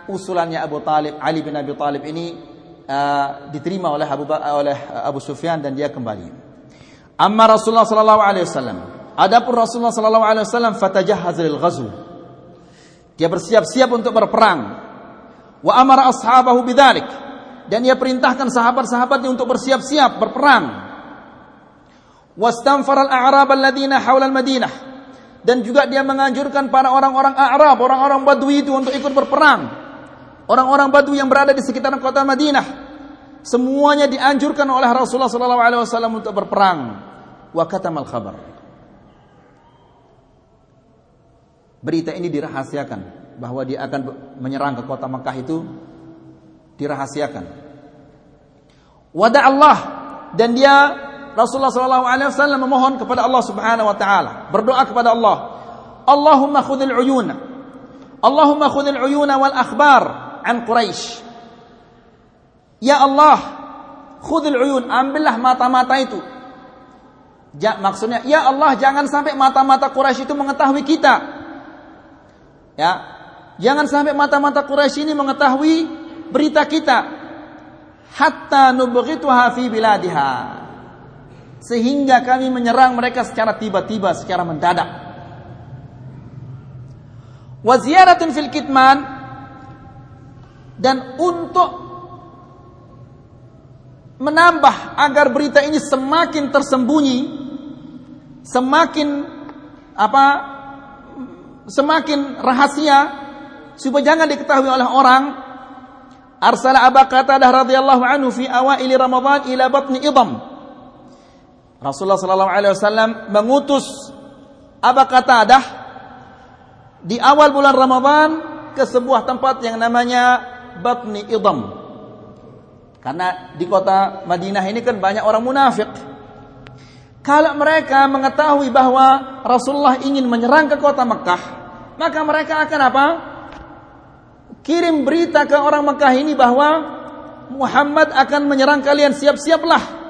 usulannya Abu Talib, Ali bin Abi Talib ini uh, diterima oleh Abu oleh Abu Sufyan dan dia kembali. Amma Rasulullah sallallahu alaihi wasallam. Adapun Rasulullah sallallahu alaihi wasallam fatajahhaz lil ghazw. Dia bersiap-siap untuk berperang. Wa amara ashabahu bidzalik. Dan dia perintahkan sahabat-sahabatnya untuk bersiap-siap berperang. Wastanfara al-a'rab alladziina haula al-Madinah. Dan juga dia menganjurkan para orang-orang Arab, orang-orang Badui itu untuk ikut berperang. Orang-orang Badui yang berada di sekitaran kota Madinah. Semuanya dianjurkan oleh Rasulullah SAW untuk berperang. Wa katamal khabar. Berita ini dirahasiakan bahwa dia akan menyerang ke kota Makkah itu dirahasiakan. Wada Allah dan dia Rasulullah SAW memohon kepada Allah Subhanahu Wa Taala berdoa kepada Allah. Allahumma khudil uyuna. Allahumma khudil uyuna wal akhbar an Quraisy. Ya Allah, khudil uyun, ambillah mata-mata itu. Ja, maksudnya, ya Allah jangan sampai mata-mata Quraisy itu mengetahui kita. Ya. Jangan sampai mata-mata Quraisy ini mengetahui berita kita. Hatta nubghituha fi biladiha. Sehingga kami menyerang mereka secara tiba-tiba, secara mendadak. Wa ziyaratun fil kitman dan untuk menambah agar berita ini semakin tersembunyi, semakin apa semakin rahasia supaya jangan diketahui oleh orang arsala Abu Qatadah radhiyallahu anhu fi awaili Ramadan ila batni idam Rasulullah sallallahu alaihi wasallam mengutus Abu Qatadah di awal bulan Ramadan ke sebuah tempat yang namanya Batni Idam. Karena di kota Madinah ini kan banyak orang munafik. Kalau mereka mengetahui bahwa Rasulullah ingin menyerang ke kota Mekah, maka mereka akan apa? Kirim berita ke orang Mekah ini bahwa Muhammad akan menyerang kalian, siap-siaplah.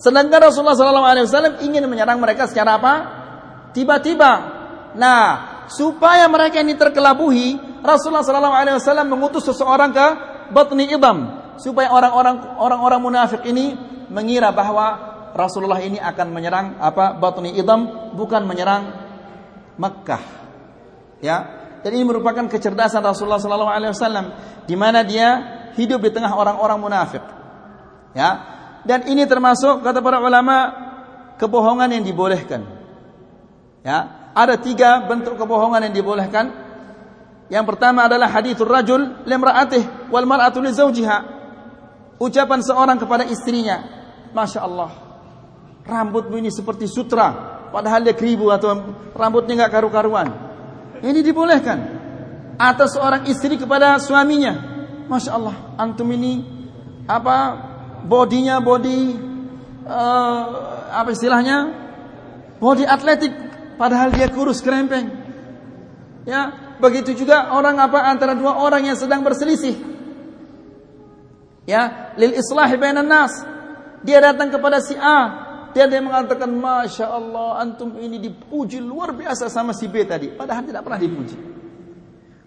Sedangkan Rasulullah SAW ingin menyerang mereka secara apa? Tiba-tiba. Nah, supaya mereka ini terkelabuhi, Rasulullah SAW mengutus seseorang ke Batni Idam supaya orang-orang orang-orang munafik ini mengira bahwa Rasulullah ini akan menyerang apa Batni Idam bukan menyerang Mekkah. Ya. Dan ini merupakan kecerdasan Rasulullah sallallahu alaihi wasallam di mana dia hidup di tengah orang-orang munafik. Ya. Dan ini termasuk kata para ulama kebohongan yang dibolehkan. Ya, ada tiga bentuk kebohongan yang dibolehkan. Yang pertama adalah hadithur rajul limra'atih wal mar'atu li. Ucapan seorang kepada istrinya, Masya Allah, rambutmu ini seperti sutra, padahal dia keribu atau rambutnya nggak karu-karuan. Ini dibolehkan. Atau seorang istri kepada suaminya, masya Allah, antum ini apa bodinya body uh, apa istilahnya body atletik, padahal dia kurus kerempeng. Ya, begitu juga orang apa antara dua orang yang sedang berselisih. Ya, lil islahi bainan nas. Dia datang kepada si A, dia dia mengatakan, Masya Allah, antum ini dipuji luar biasa sama si B tadi. Padahal tidak pernah dipuji.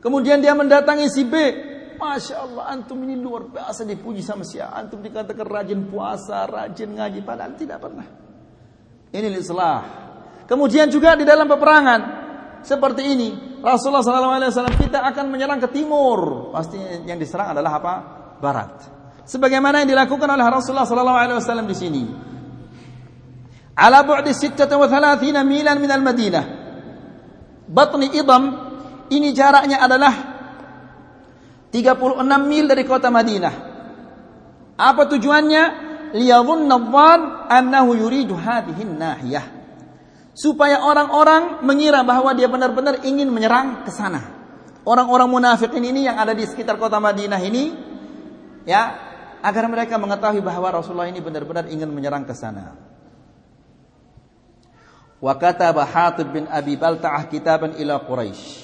Kemudian dia mendatangi si B. Masya Allah, antum ini luar biasa dipuji sama si A. Antum dikatakan rajin puasa, rajin ngaji. Padahal tidak pernah. Ini islah. Kemudian juga di dalam peperangan. Seperti ini. Rasulullah SAW kita akan menyerang ke timur. Pasti yang diserang adalah apa? Barat. Sebagaimana yang dilakukan oleh Rasulullah SAW di sini ala bu'di 36 milan min al-Madinah. Batni Idam ini jaraknya adalah 36 mil dari kota Madinah. Apa tujuannya? Liyadhunna dhann annahu yuridu hadhihi nahiyah. Supaya orang-orang mengira bahwa dia benar-benar ingin menyerang ke sana. Orang-orang munafik ini yang ada di sekitar kota Madinah ini ya, agar mereka mengetahui bahwa Rasulullah ini benar-benar ingin menyerang ke sana. Wa kataba Hatib bin Abi Balta'ah kitaban ila Quraisy.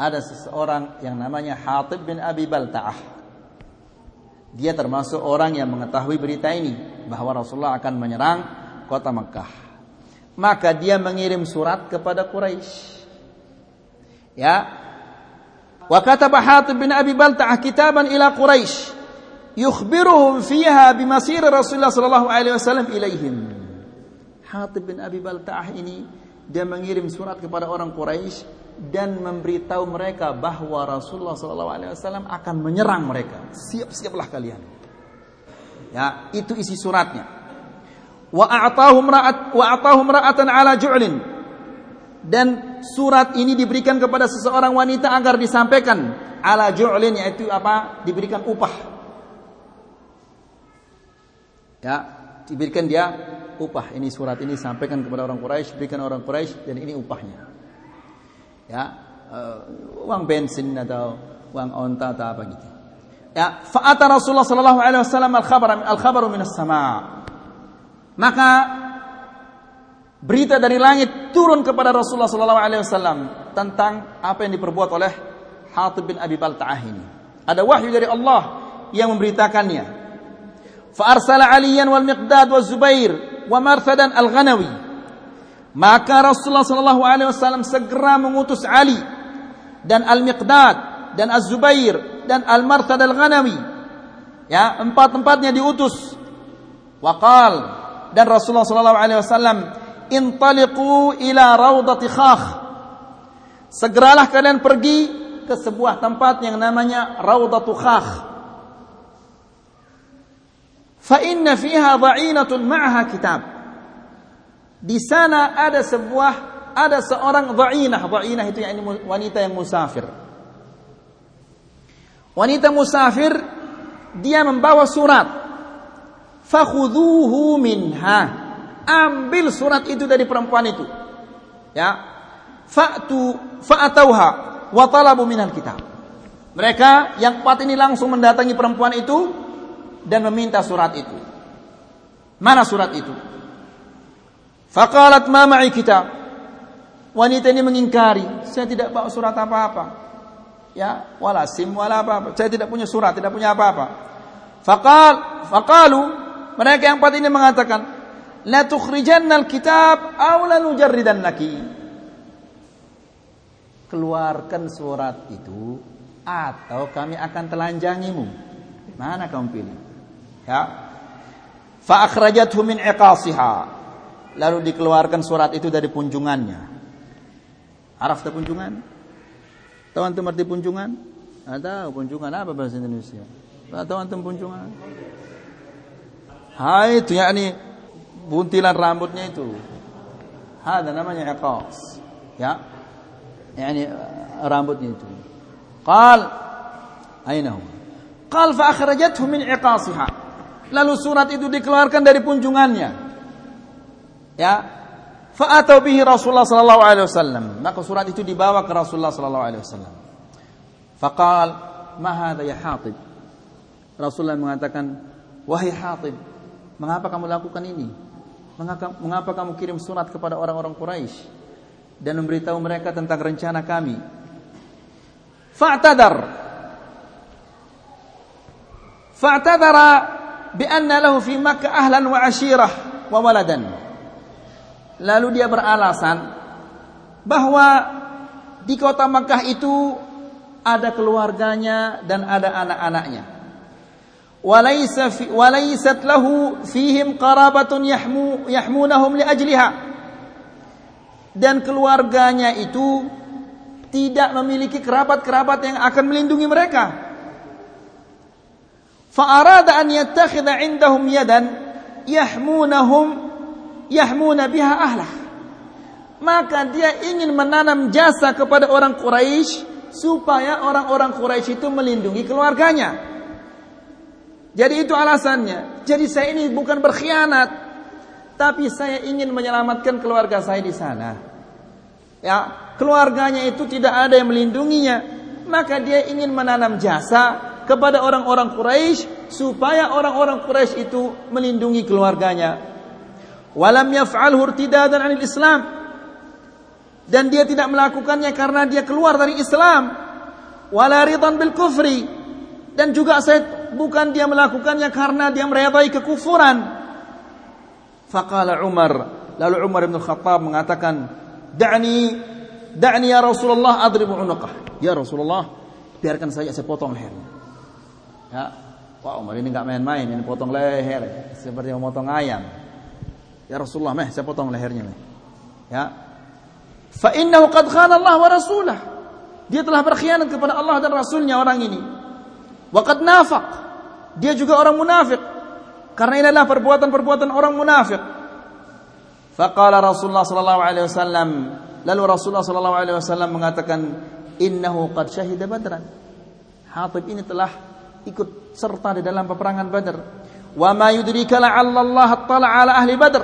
Ada seseorang yang namanya Hatib bin Abi Balta'ah. Dia termasuk orang yang mengetahui berita ini bahwa Rasulullah akan menyerang kota Makkah. Maka dia mengirim surat kepada Quraisy. Ya. Wa kataba Hatib bin Abi Balta'ah kitaban ila Quraisy yukhbiruhum fiha bimasir Rasulullah sallallahu alaihi wasallam ilaihim. Hatib bin Abi Balta'ah ini dia mengirim surat kepada orang Quraisy dan memberitahu mereka bahwa Rasulullah SAW akan menyerang mereka. Siap-siaplah kalian. Ya, itu isi suratnya. Wa a'tahum ra'at wa ra'atan ala ju'lin. Dan surat ini diberikan kepada seseorang wanita agar disampaikan ala ju'lin yaitu apa? Diberikan upah. Ya, diberikan dia upah. Ini surat ini sampaikan kepada orang Quraisy, berikan orang Quraisy dan ini upahnya ya uh, uang bensin atau uang onta atau apa gitu. Ya, fa'ata Rasulullah sallallahu alaihi wasallam al-khabar al-khabaru minas sama. Maka berita dari langit turun kepada Rasulullah sallallahu alaihi wasallam tentang apa yang diperbuat oleh Hatib bin Abi Balta'ah ini. Ada wahyu dari Allah yang memberitakannya. Fa arsala Aliyan wal Miqdad wa Marthadan al-Ghanawi maka Rasulullah sallallahu alaihi wasallam segera mengutus Ali dan Al-Miqdad dan Az-Zubair dan Al-Marthad Al-Ghanami. Ya, empat-empatnya diutus. Waqal dan Rasulullah sallallahu alaihi wasallam intaliqu ila raudati khakh. Segeralah kalian pergi ke sebuah tempat yang namanya Raudatu Khakh. Fa inna fiha dha'inatun ma'aha kitab. Di sana ada sebuah ada seorang dha'inah. Dha'inah itu yang wanita yang musafir. Wanita musafir dia membawa surat. Fakhudhuhu minha. Ambil surat itu dari perempuan itu. Ya. Fa'tu fa'atauha wa talabu minal kitab. Mereka yang empat ini langsung mendatangi perempuan itu dan meminta surat itu. Mana surat itu? Faqalat ma ma'i kitab. Wanita ini mengingkari, saya tidak bawa surat apa-apa. Ya, wala sim wala apa-apa. Saya tidak punya surat, tidak punya apa-apa. Faqal faqalu mereka yang empat ini mengatakan, la tukhrijanna kitab aw la nujarridannaki. Keluarkan surat itu atau kami akan telanjangimu. Mana kamu pilih? Ya. Fa akhrajathu min iqasiha lalu dikeluarkan surat itu dari punjungannya. Araf tak punjungan? Tahu antum arti punjungan? Ada punjungan apa bahasa Indonesia? Tahu antum punjungan? Hai itu yakni buntilan rambutnya itu. Ada namanya iqas. Ya. Yani rambutnya itu. Qal aina? Qal fa akhrajathu min iqasiha. Lalu surat itu dikeluarkan dari punjungannya. Ya. Fa'atau bihi Rasulullah sallallahu alaihi wasallam. Maka surat itu dibawa ke Rasulullah sallallahu alaihi wasallam. Faqal, "Ma hadha ya Hatib?" Rasulullah mengatakan, "Wahai Hatib, mengapa kamu lakukan ini? Mengapa, mengapa kamu kirim surat kepada orang-orang Quraisy dan memberitahu mereka tentang rencana kami?" Fa'tadar. Fa'tadara fi Makkah ahlan wa. Lalu dia beralasan bahwa di kota Makkah itu ada keluarganya dan ada anak-anaknya. Fihim qarabatun yahmu yahmunahum li ajliha. Dan keluarganya itu tidak memiliki kerabat-kerabat yang akan melindungi mereka. Fa'arada an yattakhidha indahum yadan yahmunahum yahmuna biha ahlah. Maka dia ingin menanam jasa kepada orang Quraisy supaya orang-orang Quraisy itu melindungi keluarganya. Jadi itu alasannya. Jadi saya ini bukan berkhianat, tapi saya ingin menyelamatkan keluarga saya di sana. Ya, keluarganya itu tidak ada yang melindunginya, maka dia ingin menanam jasa kepada orang-orang Quraisy supaya orang-orang Quraisy itu melindungi keluarganya. Walam yaf'alhu irtidadan 'anil Islam. Dan dia tidak melakukannya karena dia keluar dari Islam. Wala ridan bil kufri. Dan juga saya bukan dia melakukannya karena dia meredai kekufuran. Faqala Umar. Lalu Umar bin Khattab mengatakan da'ni da'ni ya Rasulullah adribu unuqah. Ya Rasulullah biarkan saja saya potong lehernya ya Wah Umar ini enggak main-main ini potong leher seperti memotong ayam Ya Rasulullah, meh saya potong lehernya meh. Ya. Fa innahu qad khana Allah wa rasulah. Dia telah berkhianat kepada Allah dan Rasulnya orang ini. Wa qad nafaq. Dia juga orang munafik. Karena ini adalah perbuatan-perbuatan orang munafik. Faqala Rasulullah sallallahu alaihi wasallam, lalu Rasulullah sallallahu alaihi wasallam mengatakan, "Innahu qad syahida Badran." Hatib ini telah ikut serta di dalam peperangan Badar. Wa ma yudrika Allah attala ala ahli Badr.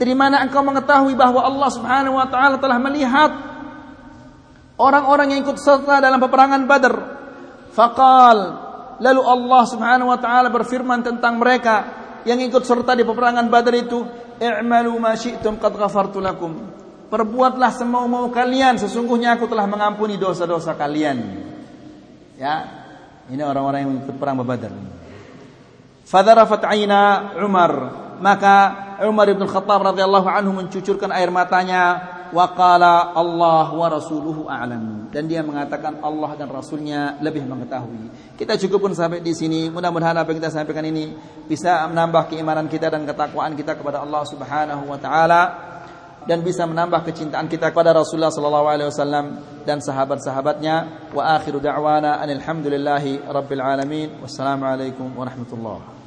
Dari mana engkau mengetahui bahwa Allah Subhanahu wa taala telah melihat orang-orang yang ikut serta dalam peperangan Badar? Faqal lalu Allah Subhanahu wa taala berfirman tentang mereka yang ikut serta di peperangan Badar itu, "I'malu ma syi'tum qad ghafartu lakum." Perbuatlah semau-mau kalian, sesungguhnya aku telah mengampuni dosa-dosa kalian. Ya, ini orang-orang yang ikut perang Badar. Fadarafat aina Umar. Maka Umar bin Khattab radhiyallahu anhu mencucurkan air matanya wa qala Allah wa rasuluhu a'lam dan dia mengatakan Allah dan rasulnya lebih mengetahui. Kita cukupkan sampai di sini. Mudah-mudahan apa yang kita sampaikan ini bisa menambah keimanan kita dan ketakwaan kita kepada Allah Subhanahu wa taala dan bisa menambah kecintaan kita kepada Rasulullah sallallahu alaihi wasallam dan sahabat-sahabatnya. Wa akhiru da'wana alhamdulillahi rabbil alamin. Wassalamu alaikum warahmatullahi